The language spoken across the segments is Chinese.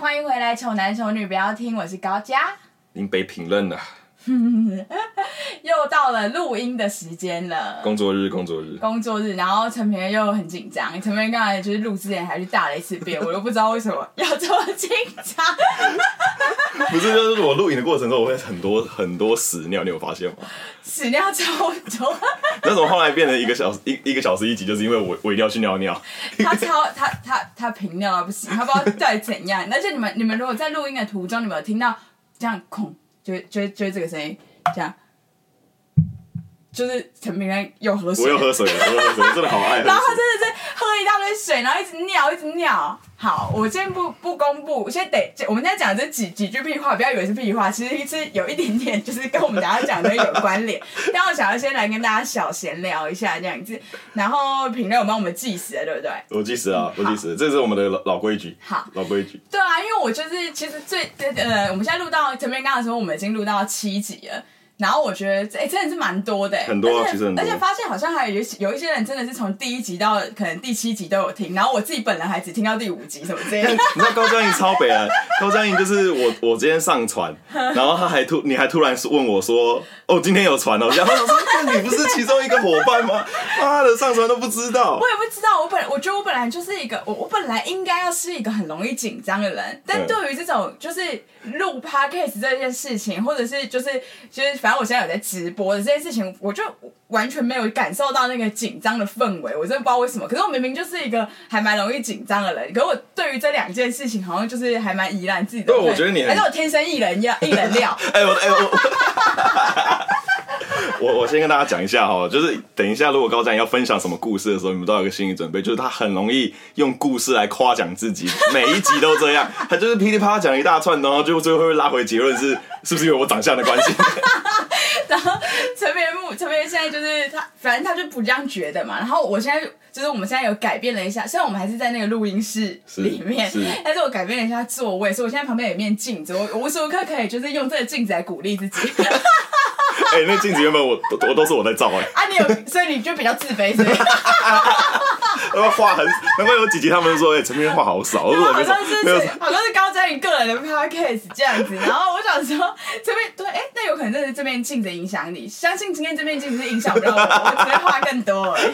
欢迎回来，丑男丑女不要听，我是高佳。您被评论了。又到了录音的时间了。工作日，工作日，工作日。然后陈平又很紧张，陈平刚才就是录之前还去大了一次便，我都不知道为什么要这么紧张。不是，就是我录影的过程中，我会很多很多屎尿，你有发现吗？屎尿超多。那怎么后来变成一个小时一一个小时一集，就是因为我我一定要去尿尿。他超他他他频尿到不行，他不知道到底怎样。而且你们你们如果在录音的途中，你们有听到这样空？就就就这个声音，这样，就是陈平安又喝水，我又喝水了，我又喝水，我真的好爱喝水。然后他真的是喝一大堆水，然后一直尿，一直尿。好，我先不不公布，先得，我们现在讲的这几几句屁话，不要以为是屁话，其实是有一点点，就是跟我们等下讲的有关联。但我想要先来跟大家小闲聊一下这样子，然后评论有帮我们计时了，对不对？我计时啊，我计时，这是我们的老老规矩。好，老规矩。对啊，因为我就是其实最呃，我们现在录到前面刚刚的时候，我们已经录到七集了。然后我觉得，哎，真的是蛮多的，很多，其实很多。而且发现好像还有有一些人真的是从第一集到可能第七集都有听，然后我自己本人还只听到第五集什么之类的。你知道高佳颖超北啊？高佳颖就是我，我今天上传，然后他还突，你还突然问我说，哦，今天有传哦，然后我说，那你不是其中一个伙伴吗？妈的，上传都不知道。我也不知道，我本我觉得我本来就是一个，我我本来应该要是一个很容易紧张的人，但对于这种就是录 podcast 这件事情，或者是就是就是反正我现在有在直播的这件事情，我就完全没有感受到那个紧张的氛围，我真的不知道为什么。可是我明明就是一个还蛮容易紧张的人，可是我对于这两件事情好像就是还蛮依赖自己的。对，我觉得你还是我天生艺人要艺人料。哎我哎我。我 我先跟大家讲一下哈，就是等一下如果高赞要分享什么故事的时候，你们都要有个心理准备，就是他很容易用故事来夸奖自己，每一集都这样，他就是噼里啪啦讲一大串，然后就最后会拉回结论是是不是因为我长相的关系？然后陈别木陈别现在就是他，反正他就不这样觉得嘛。然后我现在就是我们现在有改变了一下，虽然我们还是在那个录音室里面，是是但是我改变了一下座位，所以我现在旁边有一面镜子，我无时无刻可以就是用这个镜子来鼓励自己。哎、欸，那镜子原本我我都是我在照哎、欸。啊，你有，所以你就比较自卑，是不是？然后话很，难怪有几集他们说，哎、欸，陈明话好少，我好像是好像是高佳颖个人的 podcast 这样子。然后我想说，这边对，哎、欸，那有可能真的是这面镜子影响你。相信今天这面镜子是影响不了我，我只会话更多而已。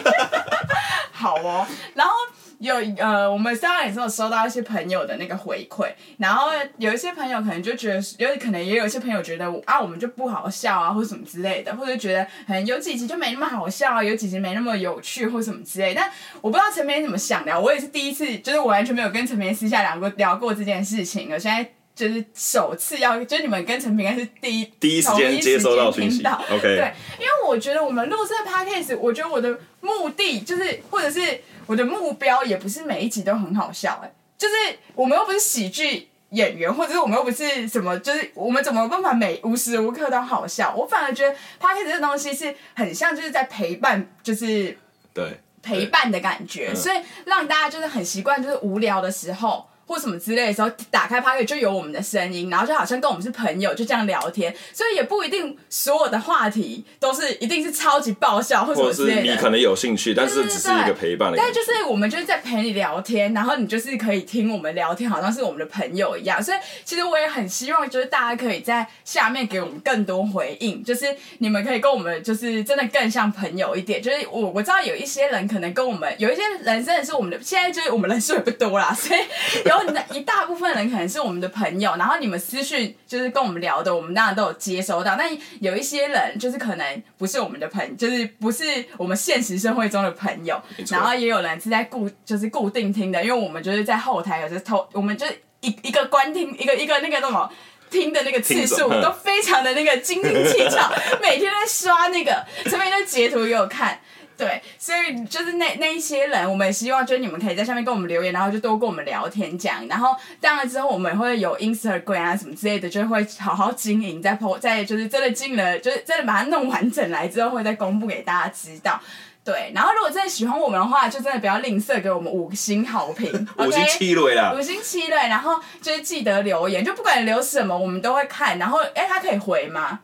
好哦，然后。有呃，我们刚刚也是有收到一些朋友的那个回馈，然后有一些朋友可能就觉得，有可能也有一些朋友觉得啊，我们就不好笑啊，或什么之类的，或者觉得可能有几集就没那么好笑啊，有几集没那么有趣或什么之类。但我不知道陈明怎么想的，我也是第一次，就是我完全没有跟陈明私下聊过聊过这件事情，我现在就是首次要，就是你们跟陈平安是第一第一时间接收到听到，OK，对，因为我觉得我们录这个 podcast，我觉得我的目的就是，或者是。我的目标也不是每一集都很好笑，哎，就是我们又不是喜剧演员，或者是我们又不是什么，就是我们怎么有办法每无时无刻都好笑？我反而觉得 Podcast 这东西是很像就是在陪伴，就是对陪伴的感觉，所以让大家就是很习惯，就是无聊的时候。或什么之类的时候，打开 Podcast 就有我们的声音，然后就好像跟我们是朋友，就这样聊天，所以也不一定所有的话题都是一定是超级爆笑或什么之类的。或者是你可能有兴趣，但是只是一个陪伴的。但就是我们就是在陪你聊天，然后你就是可以听我们聊天，好像是我们的朋友一样。所以其实我也很希望，就是大家可以在下面给我们更多回应，就是你们可以跟我们就是真的更像朋友一点。就是我我知道有一些人可能跟我们有一些人真的是我们的，现在就是我们人数也不多啦，所以有。然后你的一大部分人可能是我们的朋友，然后你们私讯就是跟我们聊的，我们当然都有接收到。但有一些人就是可能不是我们的朋友，就是不是我们现实生活中的朋友。然后也有人是在固就是固定听的，因为我们就是在后台有时偷，我们就一一个观听一个一个那个什么听的那个次数都非常的那个精灵气场，每天在刷那个，这边就截图给我看。对，所以就是那那一些人，我们也希望就是你们可以在下面跟我们留言，然后就多跟我们聊天讲。然后当然之后我们会有 Instagram 啊什么之类的，就会好好经营，在 po，在就是真的经营了，就是真的把它弄完整来之后，会再公布给大家知道。对，然后如果真的喜欢我们的话，就真的不要吝啬给我们五星好评，五星七类啦，五星七类，然后就是记得留言，就不管你留什么，我们都会看。然后，哎，他可以回吗？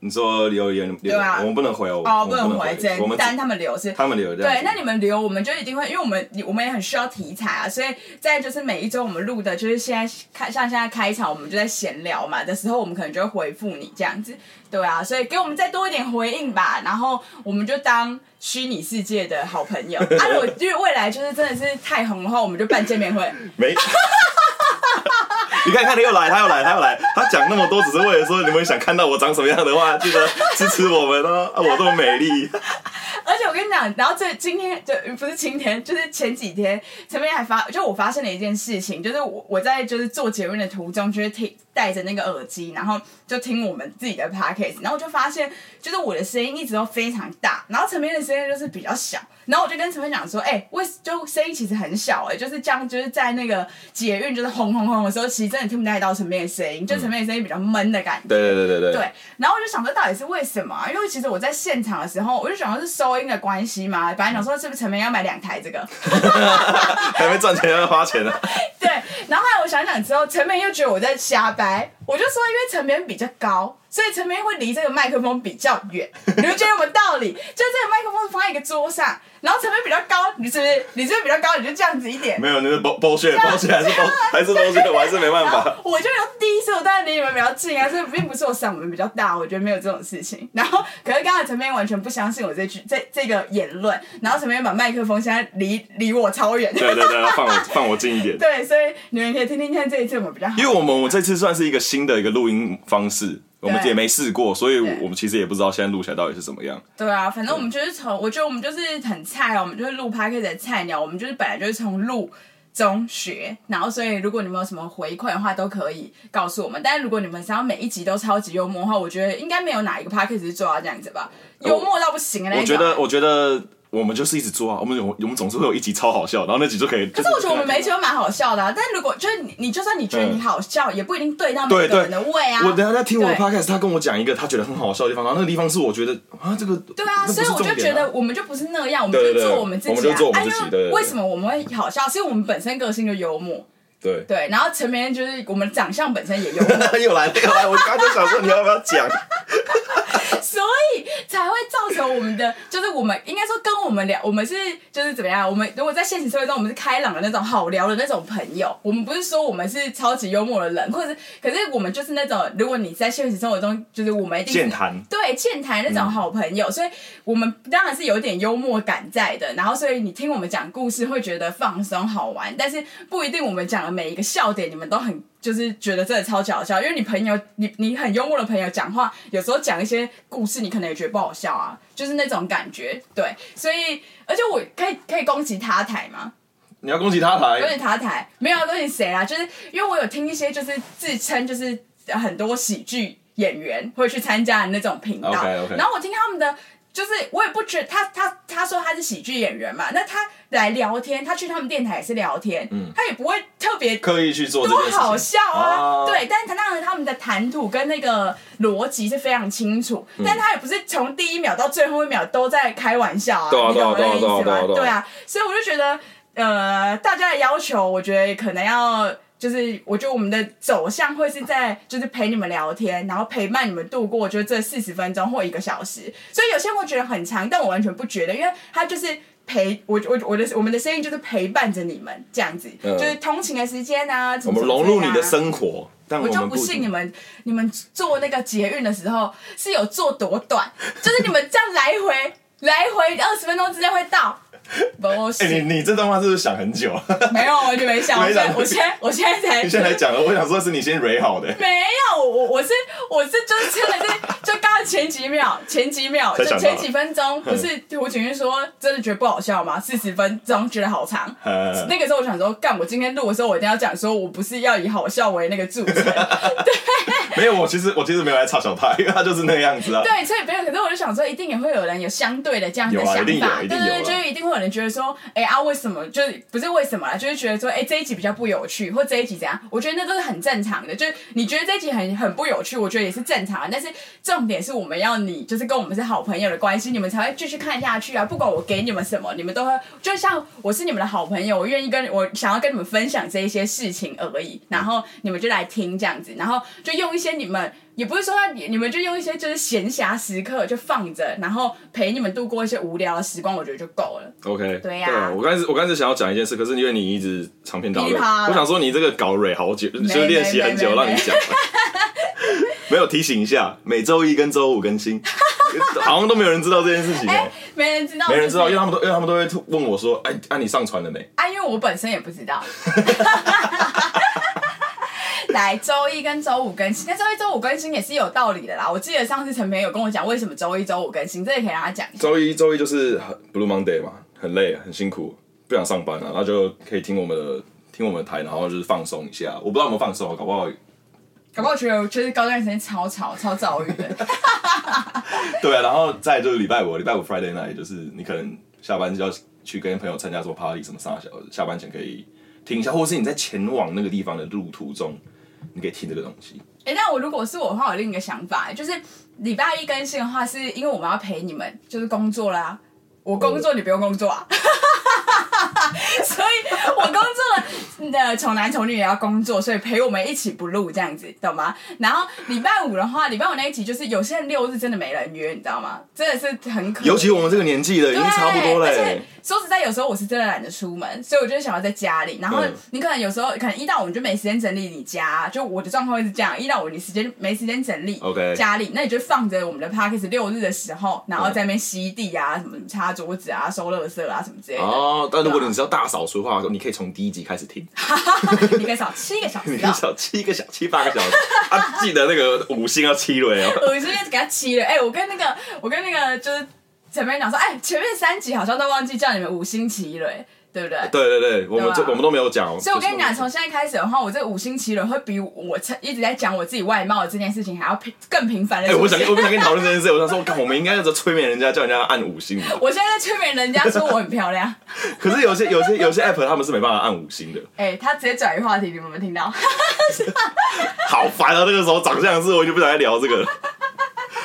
你说留言留言，我们不能回哦，哦，不能回，这我们但他们留是，他们留对，那你们留，我们就一定会，因为我们我们也很需要题材啊，所以在就是每一周我们录的，就是现在开像现在开场，我们就在闲聊嘛的时候，我们可能就会回复你这样子，对啊，所以给我们再多一点回应吧，然后我们就当虚拟世界的好朋友。啊，如果因为未来就是真的 是太红的话，我们就办见面会，没。你看，看他又来，他又来，他又来。他讲那么多，只是为了说你们想看到我长什么样的话，记得支持我们哦。啊，我这么美丽。而且我跟你讲，然后这今天就不是今天，就是前几天，前面还发，就我发生了一件事情，就是我我在就是做捷运的途中，就是听戴着那个耳机，然后就听我们自己的 podcast，然后我就发现，就是我的声音一直都非常大，然后陈斌的声音就是比较小，然后我就跟陈斌讲说，哎、欸，为就声音其实很小、欸，哎，就是这样，就是在那个捷运就是轰轰轰的时候，其实真的听不太到陈斌的声音，就陈斌的声音比较闷的感觉。对对对对对。对，然后我就想说，到底是为什么、啊？因为其实我在现场的时候，我就想说是收音。的关系嘛，本来想说是不是陈明要买两台这个，还没赚钱要花钱呢。对，然后后来我想想之后，陈明又觉得我在瞎掰，God 我就说因为陈明比较高。所以陈明会离这个麦克风比较远，你们觉得有没有道理？就这个麦克风放在一个桌上，然后陈明比较高，你是不是？你是不是比较高？你就这样子一点。没有，那是剥剥削，剥削还是剥 还是剥削，我还是没办法。我就比较低，所以我当然离你们比较近啊。所以并不是我嗓门比较大，我觉得没有这种事情。然后，可是刚才陈明完全不相信我这句这这个言论，然后陈明把麦克风现在离离我超远。对对对，放我放我近一点。对，所以你们可以听听看这一次我们比较好。因为我们我这次算是一个新的一个录音方式。我们也没试过，所以我们其实也不知道现在录起来到底是怎么样。对啊，反正我们就是从，我觉得我们就是很菜哦，我们就是录 podcast 的菜鸟，我们就是本来就是从录中学，然后所以如果你们有什么回馈的话，都可以告诉我们。但是如果你们想要每一集都超级幽默的话，我觉得应该没有哪一个 podcast 是做到这样子吧，幽默到不行的那种。我觉得，我觉得。我们就是一直做啊，我们有我们总是会有一集超好笑，然后那集就可以。可是我觉得我们每一集都蛮好笑的，啊，但如果就是你，你就算你觉得你好笑，嗯、也不一定对到每个人的胃啊。我等下在听我的 podcast，他跟我讲一个他觉得很好笑的地方，然后那个地方是我觉得啊这个。对啊，所以我就觉得我们就不是那样，我们就做我们自己，啊。我们就做我们自己。啊、对。为什么我们会好笑？是因为我们本身个性就幽默。对。对，然后陈明就是我们长相本身也幽默。又来又来，我刚才想说你要不要讲。所以才会造成我们的，就是我们应该说跟我们聊，我们是就是怎么样？我们如果在现实社会中，我们是开朗的那种，好聊的那种朋友。我们不是说我们是超级幽默的人，或者是，可是我们就是那种，如果你在现实生活中，就是我们一定是健谈，对健谈那种好朋友。嗯、所以我们当然是有点幽默感在的。然后，所以你听我们讲故事会觉得放松好玩，但是不一定我们讲的每一个笑点你们都很。就是觉得真的超级好笑，因为你朋友，你你很幽默的朋友讲话，有时候讲一些故事，你可能也觉得不好笑啊，就是那种感觉，对，所以而且我可以可以攻击他台吗？你要攻击他台？攻击他台？没有要攻击谁啊？就是因为我有听一些就是自称就是很多喜剧演员会去参加的那种频道，okay, okay. 然后我听他们的。就是我也不觉得他他他说他是喜剧演员嘛，那他来聊天，他去他们电台也是聊天，嗯，他也不会特别刻意去做多好笑啊，对，但是他当然他们的谈吐跟那个逻辑是非常清楚，嗯、但他也不是从第一秒到最后一秒都在开玩笑啊，你懂我的意思吗？对啊，所以我就觉得呃，大家的要求，我觉得可能要。就是我觉得我们的走向会是在就是陪你们聊天，然后陪伴你们度过就这四十分钟或一个小时。所以有些人会觉得很长，但我完全不觉得，因为他就是陪我我我的我们的声音就是陪伴着你们这样子，就是通勤的时间啊，我们融入你的生活。但我，就不信你们你们坐那个捷运的时候是有坐多短，就是你们这样来回来回二十分钟之内会到。哎、欸，你你这段话是不是想很久？没有，我就没想。我现我现在我现在才你现在才讲了，我想说是你先 re 好的。没有，我我是我是就是真的是就刚刚前几秒前几秒就前几分钟，不是胡景云说真的觉得不好笑吗？四十分钟觉得好长。那个时候我想说，干我今天录的时候我一定要讲说我不是要以好笑为那个著称。对，没有，我其实我其实没有来嘲笑他，因为他就是那个样子啊。对，所以没有。可是我就想说，一定也会有人有相对的这样的想法，对对对，就是一定会。可能觉得说，哎、欸、啊，为什么？就是不是为什么啦？就是觉得说，哎、这一集比较不有趣，或这一集怎样？我觉得那都是很正常的。就是你觉得这一集很很不有趣，我觉得也是正常的。但是重点是我们要你，就是跟我们是好朋友的关系，你们才会继续看下去啊！不管我给你们什么，你们都会就像我是你们的好朋友，我愿意跟我想要跟你们分享这一些事情而已。然后你们就来听这样子，然后就用一些你们。也不是说你你们就用一些就是闲暇时刻就放着，然后陪你们度过一些无聊的时光，我觉得就够了。OK，对呀、啊。我刚才我刚才想要讲一件事，可是因为你一直长篇大论，啪我想说你这个搞蕊好久，就练习很久，让你讲。没有提醒一下，每周一跟周五更新，好像都没有人知道这件事情、欸。没人知道，没人知道，因为他们都因为他们都会问我说：“哎，啊，你上传了没？”啊，因为我本身也不知道。来周一跟周五更新，但周一周五更新也是有道理的啦。我记得上次陈培有跟我讲为什么周一周五更新，这也可以让他讲。周一周一就是 Blue Monday 嘛，很累很辛苦，不想上班啊，然后就可以听我们的听我们的台，然后就是放松一下。我不知道有没有放松，搞不好搞不好我觉得就是高段时间超吵超躁郁的。对啊，然后再就是礼拜五礼拜五 Friday night，就是你可能下班就要去跟朋友参加什么 party 什么啥小的，下班前可以听一下，或者是你在前往那个地方的路途中。你可以听这个东西。哎、那我如果是我的话，我另一个想法，就是礼拜一更新的话，是因为我们要陪你们，就是工作啦。我工作，你不用工作啊。所以我工作了，的丑男丑女也要工作，所以陪我们一起不录这样子，懂吗？然后礼拜五的话，礼拜五那一集就是有些人六日真的没人约，你知道吗？真的是很可。尤其我们这个年纪的，已经差不多了。说实在，有时候我是真的懒得出门，所以我就想要在家里。然后你可能有时候可能一到五你就没时间整理你家，就我的状况会是这样：一到五你时间没时间整理家里，那你就放着我们的 Podcast 六日的时候，然后在那边吸地啊，什么擦桌子啊，收垃圾啊，什么之类的。哦，但如果你只要大扫除的话，你可以从第一集开始听。你可以扫七个小时，扫七个小七八个小时。啊，记得那个五星要七了哦。五星给他七了。哎、欸，我跟那个，我跟那个就是。前面讲说，哎，前面三集好像都忘记叫你们五星奇瑞，对不对？对对对，我们这我们都没有讲。所以我跟你讲，从现在开始的话，我这五星奇人会比我一直在讲我自己外貌的这件事情还要频更频繁的。哎，我想我不想跟你讨论这件事，我想说，看我们应该是催眠人家，叫人家按五星。我现在在催眠人家说我很漂亮。可是有些有些有些 app 他们是没办法按五星的。哎，他直接转移话题，你们有没有听到？好烦啊！那个时候长相是，我就不想再聊这个。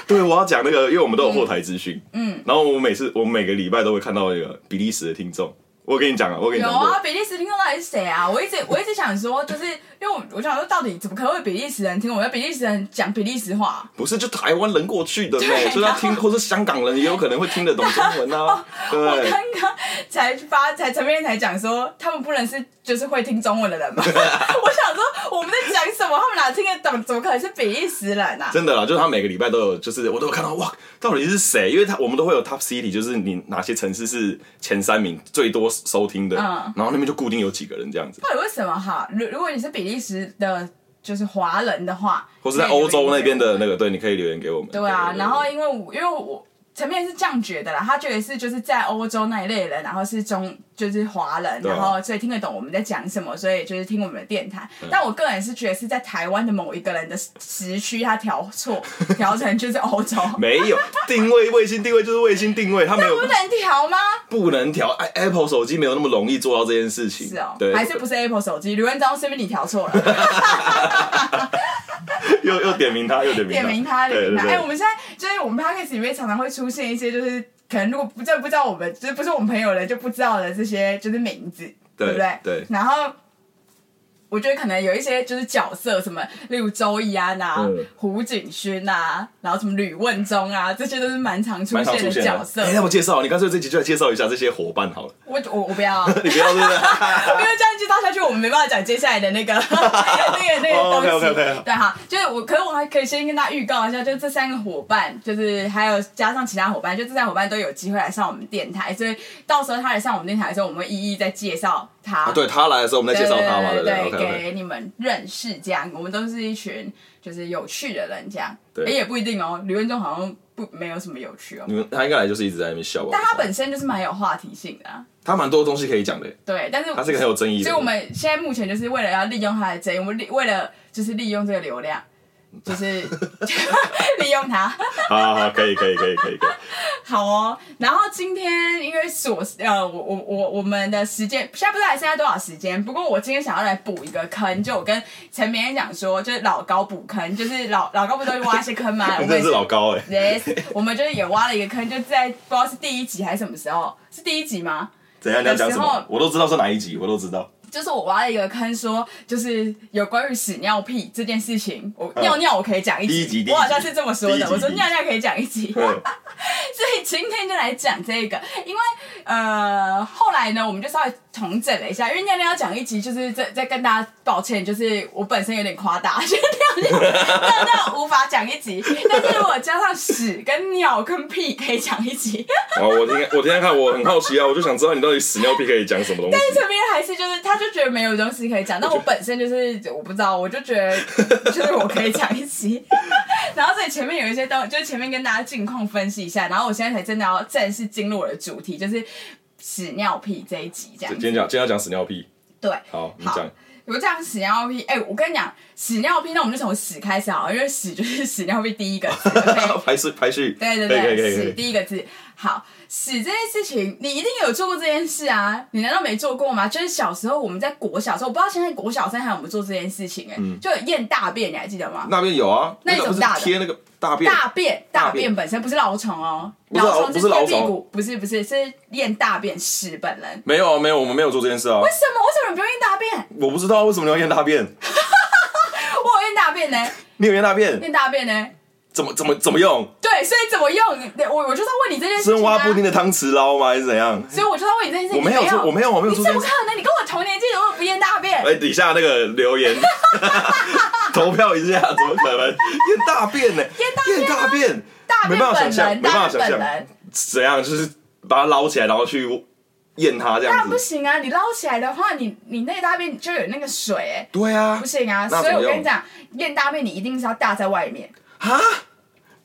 对，我要讲那个，因为我们都有后台资讯，嗯，然后我每次，我每个礼拜都会看到那个比利时的听众。我跟你讲啊，我跟你讲，有啊，比利时听众到底是谁啊？我一直我一直想说，就是因为我我想说，到底怎么可能会比利时人听我们比利时人讲比利时话？不是，就台湾人过去的，对，所以他听，或是香港人也有可能会听得懂中文啊。对，我刚刚才发才前面才讲说，他们不能是就是会听中文的人吗？我想说我们在讲什么？他们哪听得懂？怎么可能是比利时人啊？真的啦，就是他每个礼拜都有，就是我都有看到哇，到底是谁？因为他我们都会有 Top City，就是你哪些城市是前三名最多。收听的，嗯、然后那边就固定有几个人这样子。到底为什么哈？如如果你是比利时的，就是华人的话，或是在欧洲那边的那个，对，你可以留言给我们。对啊，然后因为我因为我前面是这样觉得啦，他觉得是就是在欧洲那一类人，然后是中。就是华人，然后所以听得懂我们在讲什么，所以就是听我们的电台。嗯、但我个人是觉得是在台湾的某一个人的时区，他调错，调成就是欧洲。没有定位，卫星定位就是卫星定位，他没有不能调吗？不能调，Apple 手机没有那么容易做到这件事情。是哦，对，还是不是 Apple 手机？刘文章是不是你调错了？又又点名他，又点名他，点名他，点名他。哎、欸，我们现在就是我们 Podcast 里面常常会出现一些就是。可能如果不知不知道我们就是不是我们朋友的就不知道的这些就是名字，对，对不对？对。然后我觉得可能有一些就是角色，什么例如周易安啊、嗯、胡景勋啊，然后什么吕问中啊，这些都是蛮常出现的角色。哎，那我介绍，你干脆这集就来介绍一下这些伙伴好了。我我我不要，你不要是不是？因为这样介绍下去，我们没办法讲接下来的那个 那个那个东西。Oh. 对哈，就是我，可是我还可以先跟大家预告一下，就这三个伙伴，就是还有加上其他伙伴，就这三个伙伴都有机会来上我们电台，所以到时候他来上我们电台的时候，我们会一一再介绍他。啊、对他来的时候，我们在介绍他嘛，对对对，给你们认识这样。我们都是一群就是有趣的人这样。对，哎也不一定哦，刘文忠好像不没有什么有趣哦。你们他应该来就是一直在那边笑吧？但他本身就是蛮有话题性的啊。他蛮多东西可以讲的。对，但是他是一个很有争议的。所以我们现在目前就是为了要利用他的争议，我们利为了就是利用这个流量。就是 利用它，好好好，可以可以可以可以可以。好哦，然后今天因为琐呃，我我我我们的时间现在不知道还剩下多少时间，不过我今天想要来补一个坑，就我跟陈明讲说，就是老高补坑，就是老老高不都会挖一些坑吗？我们是老高哎、欸。Yes，我们就是也挖了一个坑，就在不知道是第一集还是什么时候，是第一集吗？怎样？你要讲什么？我都知道是哪一集，我都知道。就是我挖了一个坑，说就是有关于屎尿屁这件事情，我尿尿我可以讲一集，第一集，我好像是这么说的，我说尿尿可以讲一集，所以今天就来讲这个，因为呃后来呢，我们就稍微重整了一下，因为尿尿要讲一集，就是在在跟大家抱歉，就是我本身有点夸大，就 尿尿尿尿无法讲一集，但是如果加上屎跟尿跟屁可以讲一集。哦，我听我听听看，我很好奇啊，我就想知道你到底屎尿屁可以讲什么东西，但是这边还是就是他。就觉得没有东西可以讲，但我本身就是我不知道，我就觉得 就是我可以讲一期，然后所以前面有一些东，就是前面跟大家近况分析一下，然后我现在才真的要正式进入我的主题，就是屎尿屁这一集这样。今天讲，今天要讲屎尿屁。对，好，你讲。我讲屎尿屁，哎、欸，我跟你讲屎尿屁，那我们就从屎开始好了，因为屎就是屎尿屁第一个字，排序排序。对对对，屎第一个字，好。屎这件事情，你一定有做过这件事啊！你难道没做过吗？就是小时候我们在国小时候，我不知道现在国小生还有没有做这件事情哎、欸，嗯、就有验大便，你还记得吗？大便有啊，那种大贴那个大便，大便大便本身不是老虫哦，老虫是贴屁股，不是不是是验大便屎本人。没有啊没有，我们没有做这件事啊。为什么？为什么你不用验大便？我不知道为什么你要验大便。我有验大便呢。你有验大便？验大便呢？怎么怎么怎么用？对，所以怎么用？我我就是要问你这件事。是挖布丁的汤匙捞吗？还是怎样？所以我就要问你这件事情。我没有做，我没有，我没有做。你怎么可能？你跟我同年纪，怎么不验大便？哎、欸，底下那个留言 投票一下，怎么可能验大便呢？验大便，大便，没办法想象，没办法想象。人怎样？就是把它捞起来，然后去验它这样子。那不行啊！你捞起来的话，你你那大便就有那个水、欸。对啊。不行啊！所以我跟你讲，验大便你一定是要大在外面。啊？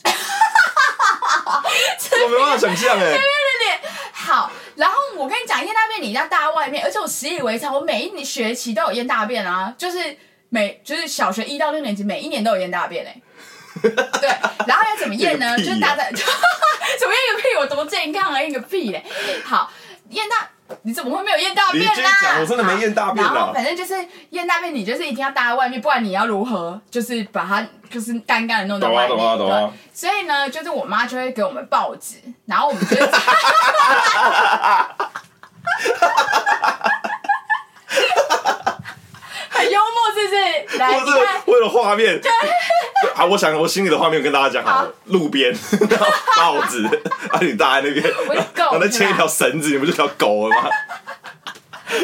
我没办法想象哎。对对对，好，然后我跟你讲，验大便你要大在外面，而且我习以为常，我每一学期都有验大便啊，就是每就是小学一到六年级每一年都有验大便哎。对，然后要怎么验呢？就是大在，怎么验个屁？我多健康啊，验个屁嘞！好，验大。你怎么会没有验大便啦？我真的没验大便。然后反正就是验大便，你就是一定要搭在外面，不然你要如何？就是把它就是干干的弄在外面。懂啊懂啊懂啊。所以呢，就是我妈就会给我们报纸，然后我们就。很幽默，是不是？来，我是，为了画面。对。好，我想我心里的画面跟大家讲好了。路边，然后报纸，啊，你搭在那边，然后再牵一条绳子，你不就条狗了吗？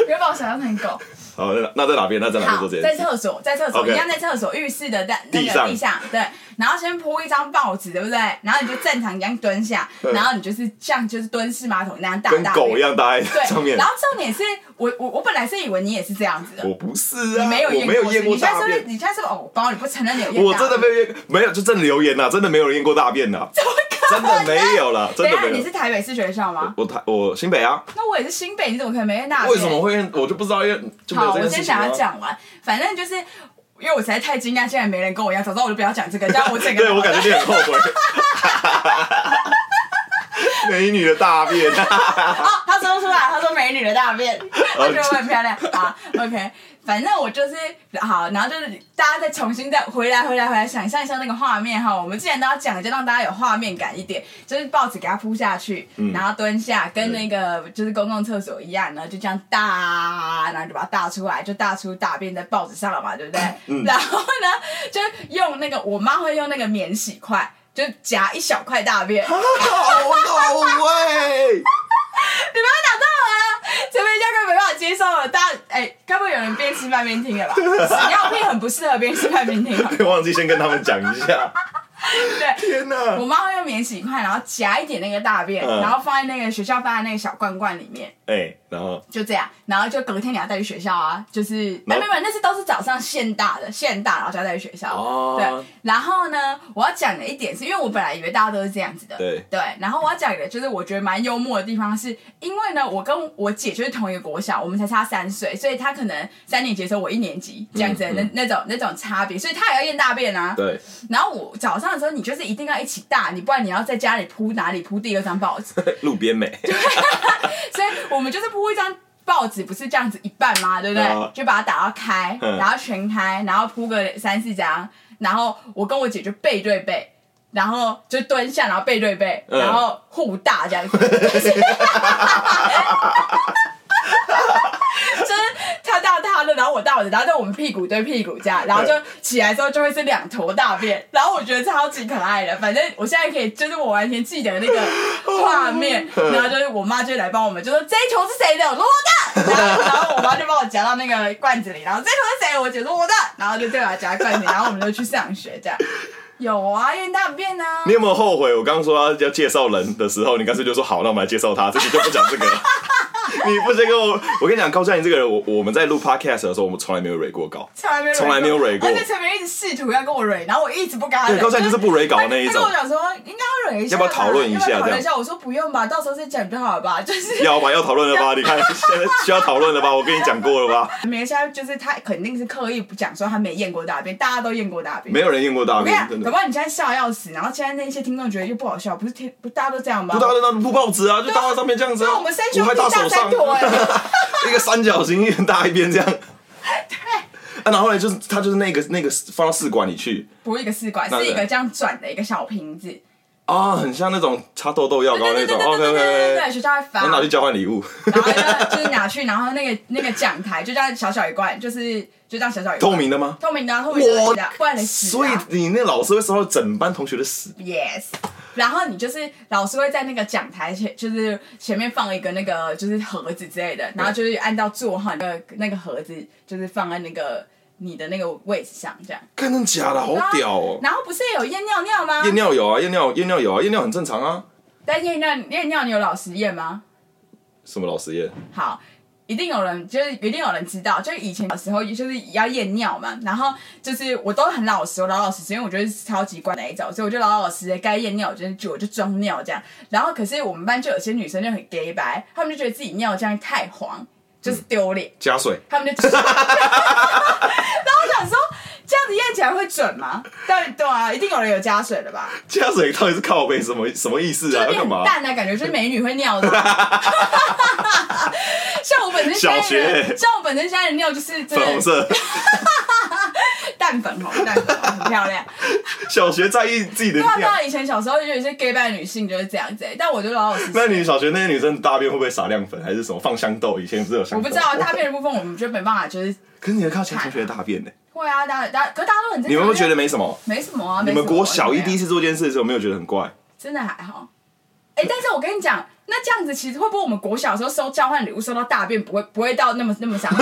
不要把我想象成狗。好，那在哪边？那在哪边做这件事？在厕所，在厕所，一样在厕所，浴室的在那个地上，对。然后先铺一张报纸，对不对？然后你就正常一样蹲下，然后你就是像就是蹲式马桶那样大大，跟狗一样大在上面。然后重点是我我我本来是以为你也是这样子的，我不是啊，你没有验过，你现在是不是？你现在是不是偶包？你不承认你有验？我真的没有验，没有就真的留言呐，真的没有人验过大便 呐，真的没有了，真的没有。你是台北市学校吗？我台我新北啊。那我也是新北，你怎么可能没验大便？为什么会验？我就不知道，因为好，我先想要讲完，反正就是。因为我实在太惊讶，竟然没人跟我一样，早知道我就不要讲这个，这样我整个。对，我感觉你很后悔。美女的大便。哦，他说出来，他说美女的大便，我觉得我很漂亮。好，OK。反正我就是好，然后就是大家再重新再回来回来回来想象一下那个画面哈。我们既然都要讲，就让大家有画面感一点，就是报纸给它铺下去，嗯、然后蹲下，跟那个就是公共厕所一样呢，就这样大，然后就把它大出来，就大出大便在报纸上了嘛，对不对？嗯、然后呢，就用那个我妈会用那个免洗筷，就夹一小块大便。好好味。你们要讲到啊？这边压根没办法接受了，大家哎，该不会有人边吃饭边听了吧？屎尿屁很不适合边吃饭边听。忘记先跟他们讲一下。对，天哪！我妈会用免洗筷，然后夹一点那个大便，嗯、然后放在那个学校放在那个小罐罐里面。哎、欸，然后就这样，然后就隔天你要带去学校啊，就是没没没有，那是都是早上现大的现大，然后就要带去学校。哦。对，然后呢，我要讲的一点是因为我本来以为大家都是这样子的。对。对，然后我要讲的就是我觉得蛮幽默的地方是，是因为呢，我跟我姐就是同一个国小，我们才差三岁，所以她可能三年级的时候我一年级这样子的那、嗯嗯、那种那种差别，所以她也要验大便啊。对。然后我早上的时候，你就是一定要一起大，你不然你要在家里铺哪里铺第二张报纸？路边美。对。所以我们就是铺一张。报纸不是这样子一半吗？对不对？就把它打到开，然后全开，然后铺个三四张，然后我跟我姐就背对背，然后就蹲下，然后背对背，然后互大这样子。就是他大他的，然后我大我的，然后就我们屁股对屁股这样，然后就起来之后就会是两坨大便，然后我觉得超级可爱的。反正我现在可以，就是我完全记得那个画面，然后就是我妈就来帮我们，就说这一球是谁的？我说我的。然后然后我妈就帮我夹到那个罐子里，然后这一坨是谁？我姐说我的。然后就对我夹罐子，然后我们就去上学这样。有啊，验大便啊。你有没有后悔？我刚说要介绍人的时候，你干脆就说好，那我们来介绍他，这期就不讲这个了。你不是跟我，我跟你讲，高嘉玲这个人，我我们在录 podcast 的时候，我们从来没有蕊过稿，从来没有，从来没有蕊过。而且陈明一直试图要跟我蕊，然后我一直不跟他。对，高嘉玲就是不蕊稿的那一种。他跟我讲说应该要蕊一下，要不要讨论一下？讨论一下，我说不用吧，到时候再讲就好了吧。就是要吧，要讨论了吧？你看现在需要讨论了吧？我跟你讲过了吧？没有，现在就是他肯定是刻意不讲说他没验过大便，大家都验过大便，没有人验过大便。真的你现在笑要死，然后现在那些听众觉得又不好笑，不是听不大家都这样吗？不大家都那铺报纸啊，就搭在上面这样子。我们三兄弟大三坨哎。一个三角形，一边大一边这样。对。啊，然后呢，就是它就是那个那个放到试管里去。不是一个试管，是一个这样转的一个小瓶子。啊，很像那种擦痘痘药膏那种。OK OK。对，学校会发。拿去交换礼物。然后就就是拿去，然后那个那个讲台就这样小小一罐，就是就这样小小一罐。透明的吗？透明的，透明的。不然的屎。所以你那老师会收到整班同学的屎。Yes。然后你就是老师会在那个讲台前，就是前面放一个那个就是盒子之类的，然后就是按照座号，那个那个盒子就是放在那个你的那个位置上，这样。真的假的？好屌哦！然后不是有验尿尿吗？验尿有啊，验尿验尿有啊，验尿很正常啊。但验尿验尿你有老实验吗？什么老实验？好。一定有人，就是一定有人知道，就是以前的时候，就是要验尿嘛，然后就是我都很老实，我老老实实，因为我觉得是超级乖那一种，所以我就老老实实该验尿，我就就我就装尿这样。然后可是我们班就有些女生就很 gay 白，她们就觉得自己尿这样太黄，就是丢脸，加水，她们就，样子验起来会准吗？对对啊，一定有人有加水的吧？加水到底是靠背什么什么意思啊？要干嘛？淡啊，感觉就是美女会尿的。像我本身现在的，小学像我本身现在的尿就是粉红色，淡粉红，淡粉红很漂亮。小学在意自己的尿。对啊，以前小时候就有一些 gay 拜女性就是这样子，但我就老老实实。那你小学那些女生大便会不会撒亮粉，还是什么放香豆？以前不是有香豆？我不知道大便的部分，我们就没办法，就是。可是你要靠前同学的大便呢？会啊，大大，可是大家都很正常。你们会觉得没什么？没什么啊。你们国小一第一次做这件事的时候，没有觉得很怪？真的还好。哎、欸，但是我跟你讲，那这样子其实会不会我们国小的时候收交换礼物收到大便，不会不会到那么那么伤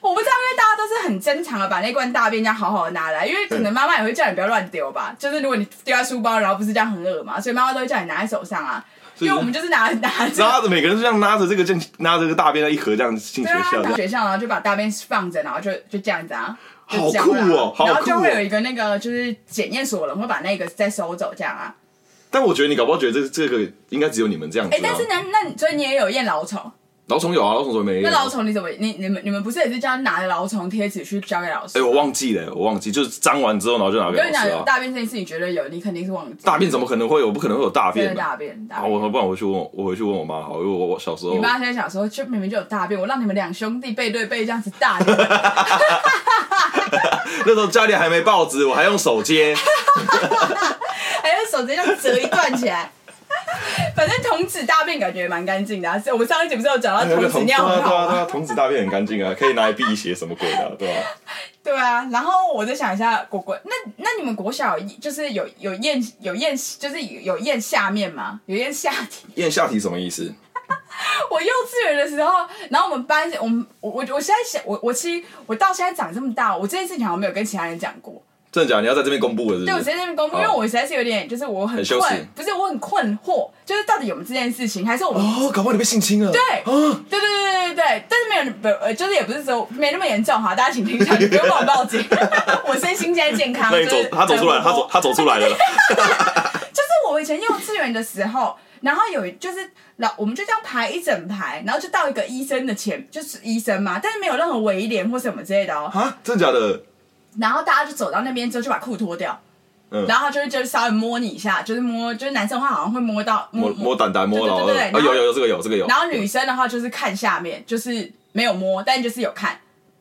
我不知道，因为大家都是很正常的，把那罐大便这样好好的拿来，因为可能妈妈也会叫你不要乱丢吧。就是如果你丢在书包，然后不是这样很恶嘛，所以妈妈都会叫你拿在手上啊。因为我们就是拿拿着，拿着每个人就这样拿着这个进，拿着这个大便的一盒这样进学校，对啊，学校然后就把大便放着，然后就就这样子啊，好酷哦，然后就会有一个那个就是检验所的人会把那个再收走这样啊。但我觉得你搞不好觉得这这个应该只有你们这样子。哎，但是那那所以你也有验老虫。老虫有啊，老虫怎么没？那老虫你怎么？你你们你们不是也是这样拿着老虫贴纸去交给老师？哎、欸，我忘记了，我忘记，就是脏完之后，然后就拿给老师。我跟你讲，大便这件事，你绝对有？你肯定是忘记。大便怎么可能会有？不可能会有大便。大便，大便。好，我不然我回去问，我回去问我妈好，因为我我小时候。你妈现在小时候就明明就有大便，我让你们两兄弟背对背这样子大。那时候家里还没报纸，我还用手接。还用手直接这样折一段起来。反正童子大便感觉蛮干净的，啊，是我们上一集不是有讲到童子尿很好吗？对啊，对啊，童子大便很干净啊，可以拿来辟邪什么鬼的，对吧？对啊，然后我再想一下，果果，那那你们国小就是有有验有验，就是有验下面吗？有验下体？验下体什么意思？我幼稚园的时候，然后我们班，我们我我我现在想，我我其实我到现在长这么大，我这件事情好像没有跟其他人讲过。真的假的？你要在这边公布了是不是？对，我直接在这边公布，因为我实在是有点，就是我很困，不是我很困惑，就是到底有没有这件事情，还是我们哦，搞不好你被性侵了？对，对对对对对对，但是没有不呃，就是也不是说没那么严重哈，大家请听一下，你不用帮我报警，我身心现在健康。那你走，他走出来，他走他走出来了。就是我以前幼稚园的时候，然后有就是老我们就这样排一整排，然后就到一个医生的前，就是医生嘛，但是没有任何围帘或什么之类的哦。啊，真的假的？然后大家就走到那边之后，就把裤脱掉，嗯，然后就是就稍微摸你一下，就是摸，就是男生的话好像会摸到摸摸蛋蛋摸了，对对对，有有有这个有这个有。然后女生的话就是看下面，就是没有摸，但就是有看。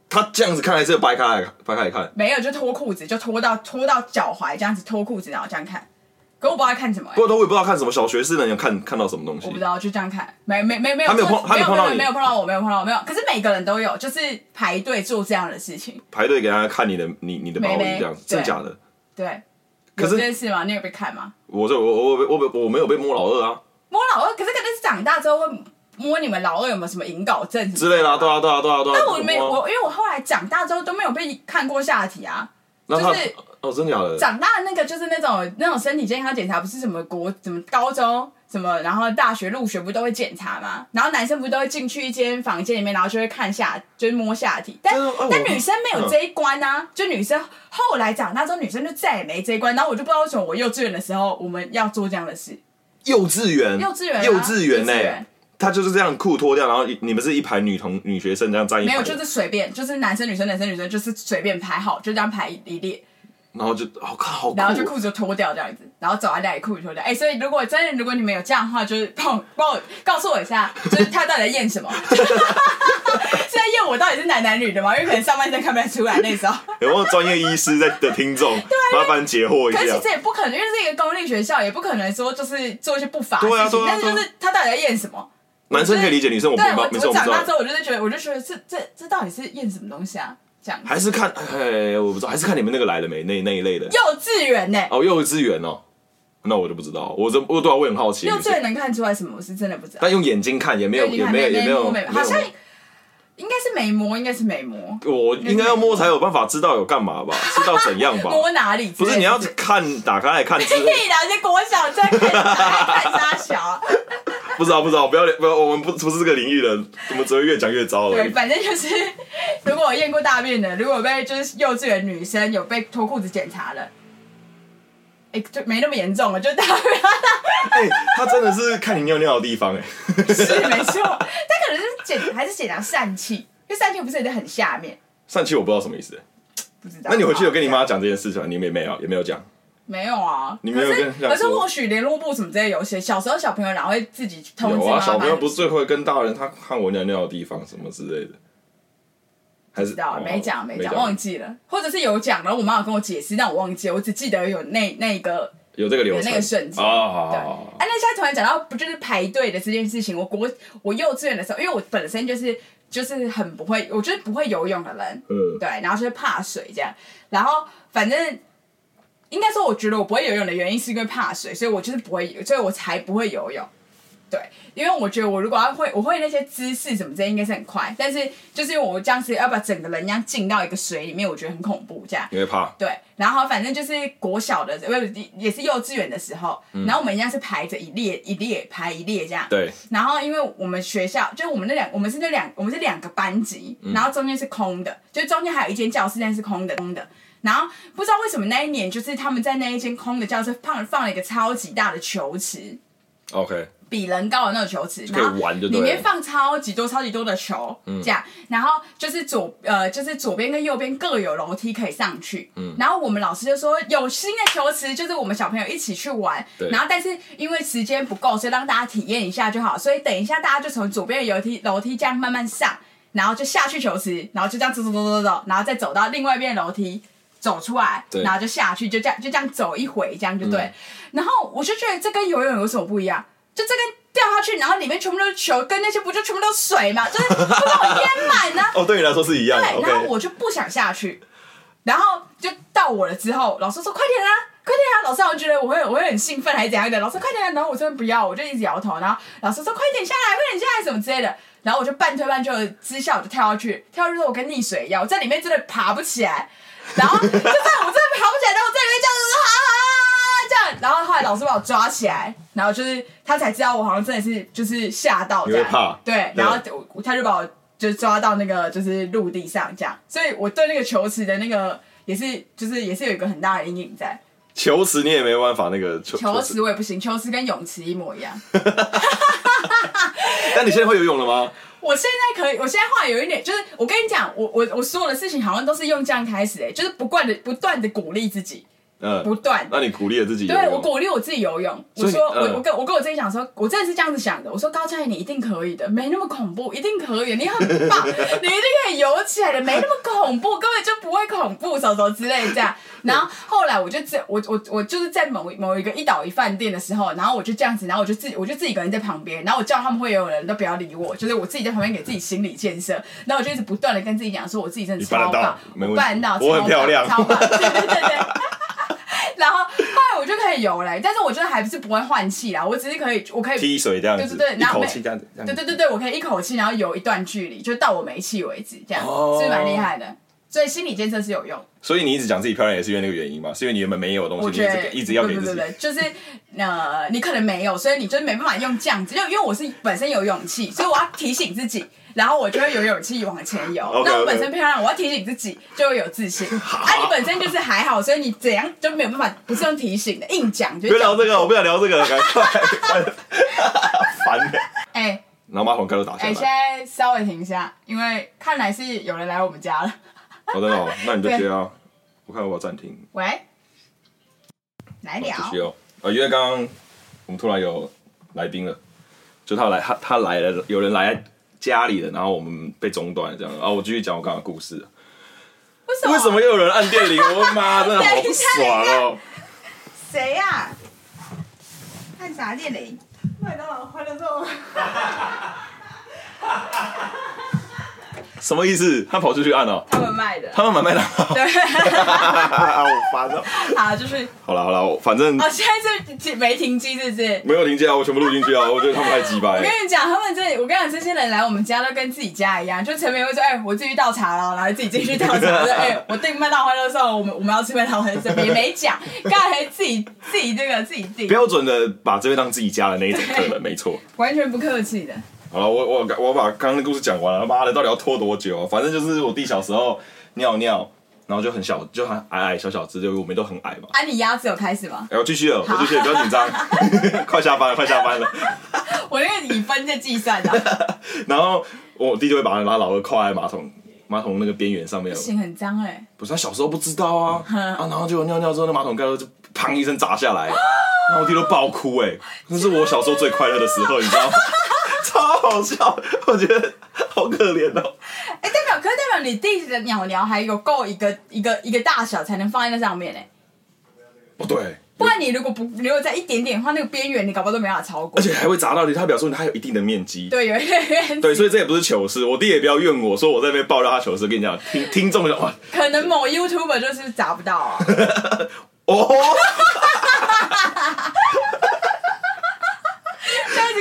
他这样子看还是掰开来掰开来看？没有，就脱裤子，就脱到脱到脚踝这样子脱裤子，然后这样看。可我不知道在看什么、欸。过头我也不知道看什么，小学是能有看看到什么东西。我不知道，就这样看，没没没没有。他没有碰，他没有碰到你，没有碰到我，没有碰到我，没有。可是每个人都有，就是排队做这样的事情。排队给大家看你的，你你的毛衣这样，真的假的？对。可是这件事吗？你有被看吗？我这我我我我我没有被摸老二啊。摸老二，可是肯定是长大之后会摸你们老二有没有什么引导症之类的啊？对啊对啊对啊对啊。但我没我，因为我后来长大之后都没有被看过下体啊。就是哦，真的假的？长大的那个就是那种那种身体健康检查，不是什么国什么高中什么，然后大学入学不都会检查吗？然后男生不都会进去一间房间里面，然后就会看下，就是摸下体。但、啊、但女生没有这一关啊！嗯、就女生后来长大之后，女生就再也没这一关。然后我就不知道为什么我幼稚园的时候我们要做这样的事。幼稚园，幼稚园、啊，幼稚园呢、欸？他就是这样裤脱掉，然后你们是一排女同女学生这样站一排。没有，就是随便，就是男生女生男生女生就是随便排好，就这样排一列。然后就好看，好看，然后就裤子就脱掉这样子，然后走在那里裤子脱掉。哎、欸，所以如果真的如果你们有这样的话，就是 帮我帮我告诉我一下，就是他到底在验什么？是在验我到底是男男女的吗？因为可能上半身看不太出来那时候。有没有专业医师在的听众？对，麻烦解惑一下。可是这也不可能，因为是一个公立学校，也不可能说就是做一些不法的事情。对啊，对啊，但是就是他到底在验什么？男生可以理解，女生我不明白。我长大之后，我就在觉得，我就觉得这这这到底是验什么东西啊？还是看，哎，我不知道，还是看你们那个来了没那那一类的幼稚园呢？哦，幼稚园哦，那我就不知道，我这我对啊，我很好奇，幼稚园能看出来什么？我是真的不知道。但用眼睛看也没有，也没有，也没有，好像应该是没摸，应该是没摸。我应该要摸才有办法知道有干嘛吧？知道怎样吧？摸哪里？不是你要看，打开来看。你啦！这国小在看，看啥小？不知道，不知道，不要不要，我们不不是这个领域的，我们只会越讲越糟了。对，反正就是，如果我验过大便的，如果被就是幼稚园女生有被脱裤子检查了，哎、欸，就没那么严重了，就大便。哎、欸，他真的是看你尿尿的地方，哎，是没错，他可能是检还是检查疝气，因为疝气不是也在很下面。疝气我不知道什么意思，不知道。那你回去有跟你妈讲这件事情吗？你们也没有，也没有讲。没有啊，你没有跟，可是或许联络簿什么之类有些，小时候小朋友哪会自己通知？有啊，小朋友不是最会跟大人他看我尿尿的地方什么之类的，还是知道没讲没讲忘记了，或者是有讲，然后我妈有跟我解释，但我忘记了，我只记得有那那个有这个流程。那个瞬间。啊，对，哎，那现在突然讲到不就是排队的这件事情？我国我幼稚园的时候，因为我本身就是就是很不会，我就是不会游泳的人，嗯，对，然后就是怕水这样，然后反正。应该说，我觉得我不会游泳的原因是因为怕水，所以我就是不会，所以我才不会游泳。对，因为我觉得我如果要会，我会那些姿势什么之类，应该是很快。但是就是因为我这样子要把整个人这样浸到一个水里面，我觉得很恐怖，这样。因为怕。对，然后反正就是国小的，不也是幼稚园的时候，嗯、然后我们一样是排着一列一列排一列这样。对。然后因为我们学校就我们那两，我们是那两，我们是两个班级，然后中间是空的，就中间还有一间教室，但是空的，空的。然后不知道为什么那一年，就是他们在那一间空的教室放放了一个超级大的球池，OK，比人高的那种球池，然后里面放超级多超级多的球，嗯，这样，然后就是左呃就是左边跟右边各有楼梯可以上去，嗯，然后我们老师就说有新的球池，就是我们小朋友一起去玩，对，然后但是因为时间不够，所以让大家体验一下就好，所以等一下大家就从左边的楼梯楼梯这样慢慢上，然后就下去球池，然后就这样走走走走走，然后再走到另外一边的楼梯。走出来，然后就下去，就这样就这样走一回，这样就对。嗯、然后我就觉得这跟游泳有什么不一样？就这跟掉下去，然后里面全部都是球，跟那些不就全部都是水嘛？就是不把我淹满呢？哦，对你来说是一样的。对，然后我就不想下去，然后就到我了之后，老师说快点啊，快点啊！老师好像觉得我会我会很兴奋还是怎样的？老师快点啊！然后我真的不要，我就一直摇头。然后老师说快点下来，快点下来，什么之类的。然后我就半推半就之下我就跳下去，跳下去之后我跟溺水一样，我在里面真的爬不起来。然后就在我真的爬不起来，然后我在里面这样子哈哈这样，然后后来老师把我抓起来，然后就是他才知道我好像真的是就是吓到这样，怕对，然后他就把我就抓到那个就是陆地上这样，所以我对那个球池的那个也是就是也是有一个很大的阴影在。球池你也没办法那个球球池我也不行，球池跟泳池一模一样。但你现在会游泳了吗？我现在可以，我现在话有一点，就是我跟你讲，我我我所有的事情好像都是用这样开始，哎，就是不断的不断的鼓励自己，嗯，不断。那你鼓励了自己？对，我鼓励我自己游泳。我说我我跟我跟我自己讲说，我真的是这样子想的。我说高嘉怡，你一定可以的，没那么恐怖，一定可以，你很棒，你一定可以游起来的，没那么恐怖，根本就不会恐怖，什么什么之类的这样。然后后来我就这我我我就是在某某一个一岛一饭店的时候，然后我就这样子，然后我就自己我就自己一个人在旁边，然后我叫他们会游泳的人都不要理我，就是我自己在旁边给自己心理建设，然后我就一直不断的跟自己讲说，我自己真的超棒，我办到，我很漂亮，超棒，对对对对。然后后来我就可以游了，但是我觉得还不是不会换气啦，我只是可以，我可以踢水这样子，对对对，然后一口气这样子，对对对对，我可以一口气然后游一段距离，就到我没气为止，这样、哦、是蛮厉害的。所以心理建设是有用。所以你一直讲自己漂亮，也是因为那个原因吗？是因为你原本没有的东西，你一直一直要给自己。对对对，就是呃，你可能没有，所以你就没办法用这样子。就因为我是本身有勇气，所以我要提醒自己，然后我就会有勇气往前游。Okay, okay. 那我本身漂亮，我要提醒自己，就会有自信。好啊，你本身就是还好，所以你怎样就没有办法，不是用提醒的，硬讲就。不要聊这个，我不想聊这个，赶快，烦的。哎、欸，然后马桶盖都打下来。哎、欸，现在稍微停一下，因为看来是有人来我们家了。好的哦，那你就接啊。我看我暂停。喂，来聊。继续哦。呃，因为刚刚我们突然有来宾了，就他来，他他来了，有人来家里了，然后我们被中断了，这样。然后我继续讲我刚刚的故事。为什么？为什么又有人按电铃？我的妈，真的好 不爽哦。谁呀、啊？按啥电铃？麦当劳欢乐颂。什么意思？他跑出去按了、喔。他们卖的。他们买麦当劳。对。好烦哦。好，就是。好了好了，反正。哦，现在是没停机，是不是？没有停机啊，我全部录进去啊！我觉得他们太鸡巴。我跟你讲，他们这，我跟你讲，这些人来我们家都跟自己家一样，就前面会说：“哎、欸，我自己倒茶了，然后自己进去倒茶。说 ”哎、欸，我订麦当劳的时候，我们我们要吃麦当劳也没讲，刚才自己自己这个自己订。标准的把这边当自己家的那一种客人，没错。完全不客气的。好了，我我我把刚刚的故事讲完了。妈的，到底要拖多久啊？反正就是我弟小时候尿尿，然后就很小，就很矮矮小小只，就我们都很矮嘛。啊，你鸭子有开始吗？哎、欸，我继续了，我继续了，不要紧张，快下班了，快下班了。我那个以分在计算的。然后我弟就会把把老二靠在马桶马桶那个边缘上面。心很脏哎、欸。不是他小时候不知道啊，啊，然后结果尿尿之后，那马桶盖就砰一声砸下来，然后我弟都爆哭哎、欸，那是我小时候最快乐的时候，你知道吗？超好笑，我觉得好可怜哦。哎、欸，代表，可是代表你弟弟的鸟鸟还有够一个一个一个大小才能放在那上面呢？不对，不然你如果不留果在一点点的话，那个边缘你搞不好都没办法超过。而且还会砸到你，他表示他有一定的面积。对，有一点面积。对，所以这也不是糗事。我弟也不要怨我说我在那边爆料他糗事，跟你讲，听听众的话，可能某 YouTuber 就是砸不到啊。哦。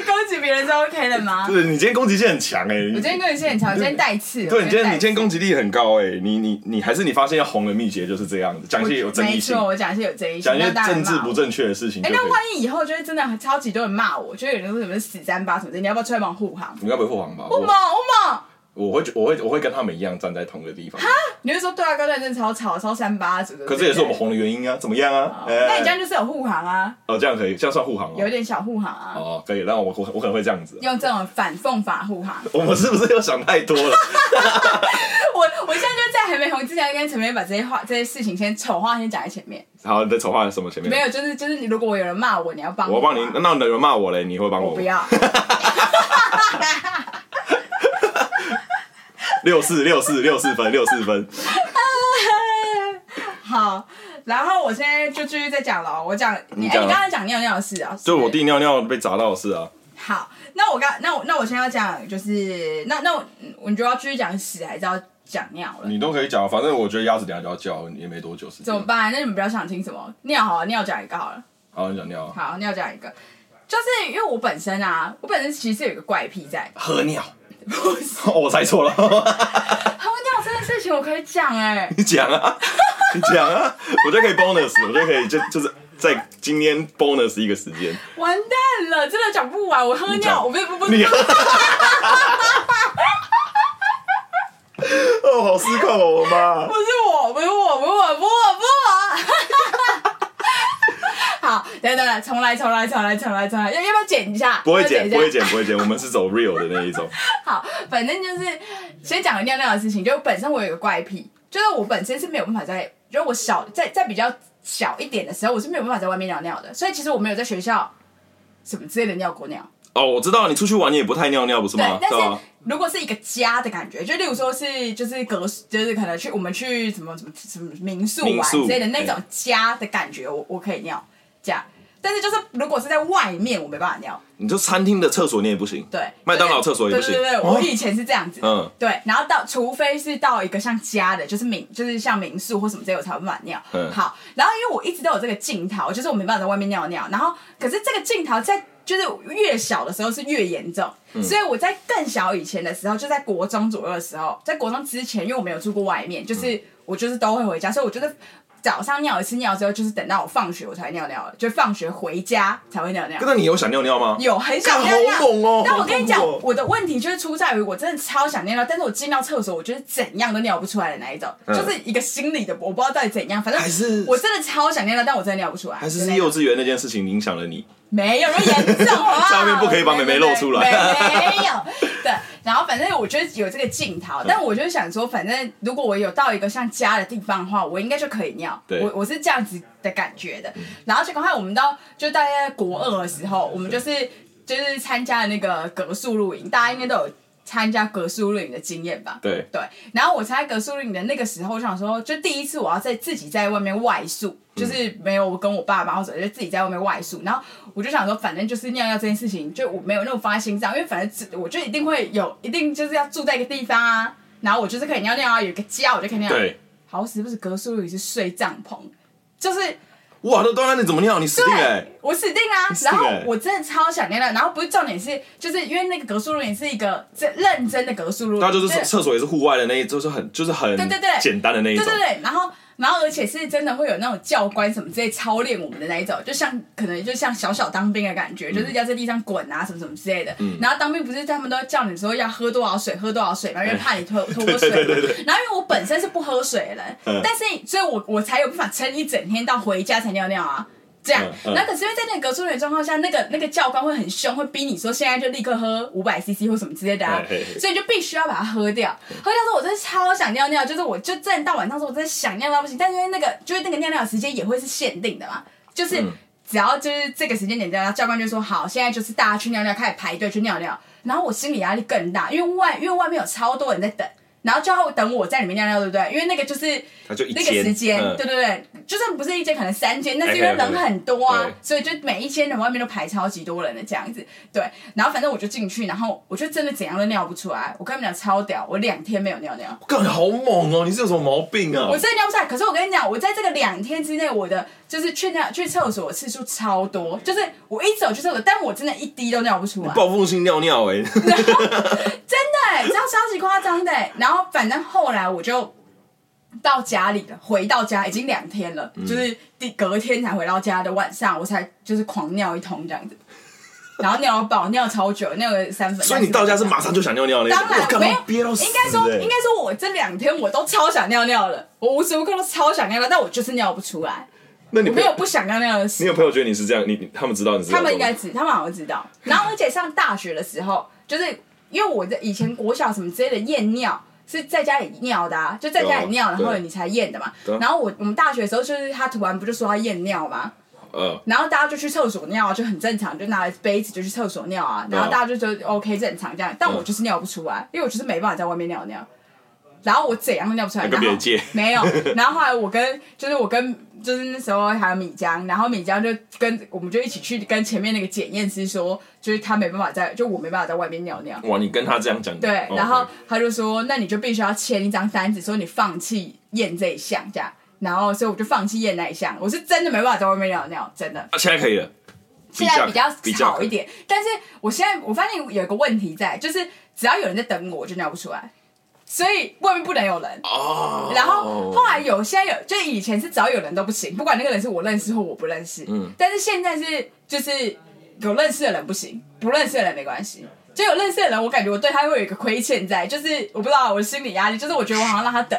攻击别人是 OK 的吗？对，你今天攻击性很强哎、欸！我今天攻击性很强，今天带刺。对，你今天你今天攻击力很高哎、欸！你你你还是你发现要红的秘诀就是这样子，讲一些有争议性。没错，我讲一些有争议性，讲一些政治不正确的事情。哎、欸，那万一以后就是真的超级多人骂我，就有人说什么死三八什么的，你要不要出来帮护航？你要不要护航吧？护航，护航。我会，我会，我会跟他们一样站在同一个地方。哈，你会说对啊，高段真的超吵，超三八，是不是？可这也是我们红的原因啊，怎么样啊？哦欸、那你这样就是有护航啊？哦，这样可以，这样算护航啊？有点小护航啊。哦，可以，那我我我可能会这样子，用这种反讽法护航。我们是不是又想太多了？我我现在就在还没红之前，跟陈明把这些话、这些事情先丑话先讲在前面。好，你的丑话是什么前面？没有，就是就是，你如果我有人骂我，你要帮我。我帮你，那有人骂我嘞？你会帮我？我不要。六四六四六四分六四分，好，然后我现在就继续再讲了。我讲，你哎，你刚才讲尿尿的事啊？就我弟尿尿被砸到的事啊。好，那我刚那我那我现在要讲就是那那我你就要继续讲屎还是要讲尿了？你都可以讲，反正我觉得鸭子等下就要叫，也没多久时间。怎么办？那你们比较想听什么？尿好了，尿讲一个好了。好，你讲尿。好，尿讲一个，就是因为我本身啊，我本身其实有一个怪癖在喝尿。我猜错了。喝尿这件事情我可以讲哎。你讲啊，你讲啊，我觉得可以 bonus，我觉得可以就就是在今天 bonus 一个时间。完蛋了，真的讲不完。我喝尿，我不不不。哦，好失控哦，我妈。不是我，不是我，不是我，不是我，不是我。好，等等等，重来，重来，重来，重来，重来，要要不要剪一下？不会剪，不会剪，不会剪。我们是走 real 的那一种。好，反正就是先讲个尿尿的事情。就本身我有一个怪癖，就是我本身是没有办法在，就是我小在在比较小一点的时候，我是没有办法在外面尿尿的，所以其实我没有在学校什么之类的尿过尿。哦，我知道你出去玩你也不太尿尿，不是吗？对，但是如果是一个家的感觉，就例如说是就是隔就是可能去我们去什么什么什么民宿玩之类的那种家的感觉，我我可以尿这样。但是就是如果是在外面，我没办法尿。你就餐厅的厕所你也不行，对，麦当劳厕所也不行。对对对，我以前是这样子，嗯，对。然后到除非是到一个像家的，就是民，就是像民宿或什么这些，我才有办法尿。嗯，好。然后因为我一直都有这个镜头，就是我没办法在外面尿尿。然后可是这个镜头在就是越小的时候是越严重，嗯，所以我在更小以前的时候，就在国中左右的时候，在国中之前，因为我没有住过外面，就是我就是都会回家，所以我觉得。早上尿一次尿之后，就是等到我放学我才尿尿了，就放学回家才会尿尿。那你有想尿尿吗？有，很想尿尿。好猛哦！但我跟你讲，我的问题就是出在于我真的超想尿尿，但是我进到厕所，我觉得怎样都尿不出来的那一种，嗯、就是一个心理的，我不知道到底怎样，反正还是我真的超想尿尿，但我真的尿不出来。还是是幼稚园那件事情影响了你？没有那么严重啊！上面 不可以把妹妹露出来。没有。对，然后反正我觉得有这个镜头，但我就想说，反正如果我有到一个像家的地方的话，我应该就可以尿。对，我我是这样子的感觉的。然后就刚才我们到就大概国二的时候，我们就是就是参加了那个格数露营，大家应该都有参加格苏露营的经验吧？对对。然后我参加格苏露营的那个时候，我想说，就第一次我要在自己在外面外宿。就是没有我跟我爸妈或者就自己在外面外宿，然后我就想说，反正就是尿尿这件事情，就我没有那么放在心上，因为反正我就一定会有，一定就是要住在一个地方啊，然后我就是可以尿尿啊，有一个家我就可以尿尿。对，好死不死隔宿里是睡帐篷，就是哇，那当然你怎么尿？你死定了！我死定啊！然后我真的超想尿尿，然后不是重点是，就是因为那个格数露营是一个真认真的格数露营，那就是厕所也是户外的那一，就是很就是很对对对简单的那一种，对对对，然后。然后，而且是真的会有那种教官什么之类操练我们的那一种，就像可能就像小小当兵的感觉，嗯、就是要在地上滚啊什么什么之类的。嗯、然后当兵不是他们都叫你说要喝多少水，喝多少水嘛，因为怕你脱脱水嘛。然后因为我本身是不喝水的人，嗯、但是所以我我才有办法撑一整天到回家才尿尿啊。这样，那、可是因为在那个隔出的状况下，那个那个教官会很凶，会逼你说现在就立刻喝五百 CC 或什么之类的啊，嘿嘿嘿，所以你就必须要把它喝掉。喝掉之后，我真的超想尿尿，就是我就真的到晚上时候，我真的想尿到不行。但是因为那个就是那个尿尿的时间也会是限定的嘛，就是只要就是这个时间点尿尿，教官就说好，现在就是大家去尿尿，开始排队去尿尿。然后我心理压力更大，因为外因为外面有超多人在等。然后就要等我在里面尿尿，对不对？因为那个就是那个时间，对对对，就算不是一间，可能三间，那是因为人很多啊，所以就每一间的外面都排超级多人的这样子。对，然后反正我就进去，然后我就真的怎样都尿不出来。我跟你们讲超屌，我两天没有尿尿。干，好猛哦！你是有什么毛病啊？我真的尿不出来。可是我跟你讲，我在这个两天之内，我的就是去尿去厕所的次数超多，就是我一走去厕所，但我真的一滴都尿不出来。报复性尿尿哎、欸！真的哎、欸，这样超级夸张的、欸，然后。反正后来我就到家里了，回到家已经两天了，嗯、就是第隔天才回到家的晚上，我才就是狂尿一通这样子，然后尿到饱，尿超久，尿个三分。所以你到家是马上就想尿尿了？当然没有，应该说应该说我这两天我都超想尿尿了，我无时无刻都超想尿尿，但我就是尿不出来。那你没有不想要那样的事？你有朋友觉得你是这样？你他们知道你是？他们应该知，他们好像知道。然后而且上大学的时候，就是因为我在以前国小什么之类的验尿。是在家里尿的啊，就在家里尿，然后你才验的嘛。然后我我们大学的时候，就是他突然不就说他验尿嘛，然后大家就去厕所尿，就很正常，就拿杯子就去厕所尿啊。然后大家就觉得 OK 正常这样，但我就是尿不出来，因为我就是没办法在外面尿尿。然后我怎样都尿不出来，然后没有。然后后来我跟就是我跟就是那时候还有米江，然后米江就跟我们就一起去跟前面那个检验师说，就是他没办法在，就我没办法在外面尿尿。哇，你跟他这样讲？对，然后他就说，那你就必须要签一张单子，说你放弃验这一项，这样。然后所以我就放弃验那一项，我是真的没办法在外面尿尿，真的。啊，现在可以了，现在比较好一点，但是我现在我发现有一个问题在，就是只要有人在等我，我就尿不出来。所以外面不能有人，oh. 然后后来有，现在有，就以前是只要有人都不行，不管那个人是我认识或我不认识。嗯，但是现在是就是有认识的人不行，不认识的人没关系。就有认识的人，我感觉我对他会有一个亏欠在，就是我不知道我的心理压力，就是我觉得我好像让他等。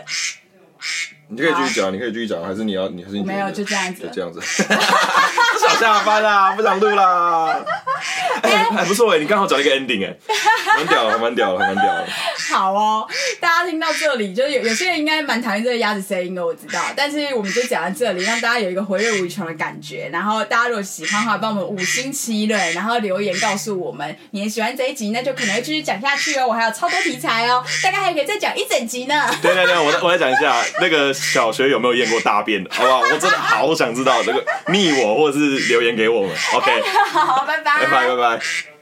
你可以继续讲，你可以继续讲，还是你要你还是你没有就这样子，就这样子。想下班啦，不想录啦。哎、欸，还不错哎，你刚好找一个 ending 哎。蛮屌的，蛮屌的，蛮屌的。好哦，大家听到这里，就是有有些人应该蛮讨厌这个鸭子声音的，我知道。但是我们就讲到这里，让大家有一个回味无穷的感觉。然后大家如果喜欢的话，帮我们五星七论，然后留言告诉我们你也喜欢这一集，那就可能会继续讲下去哦。我还有超多题材哦，大概还可以再讲一整集呢。对对对，我再我再讲一下，那个小学有没有验过大便的，好不好？我真的好想知道这个，密我或者是留言给我们。OK，好，拜拜，拜拜，拜拜。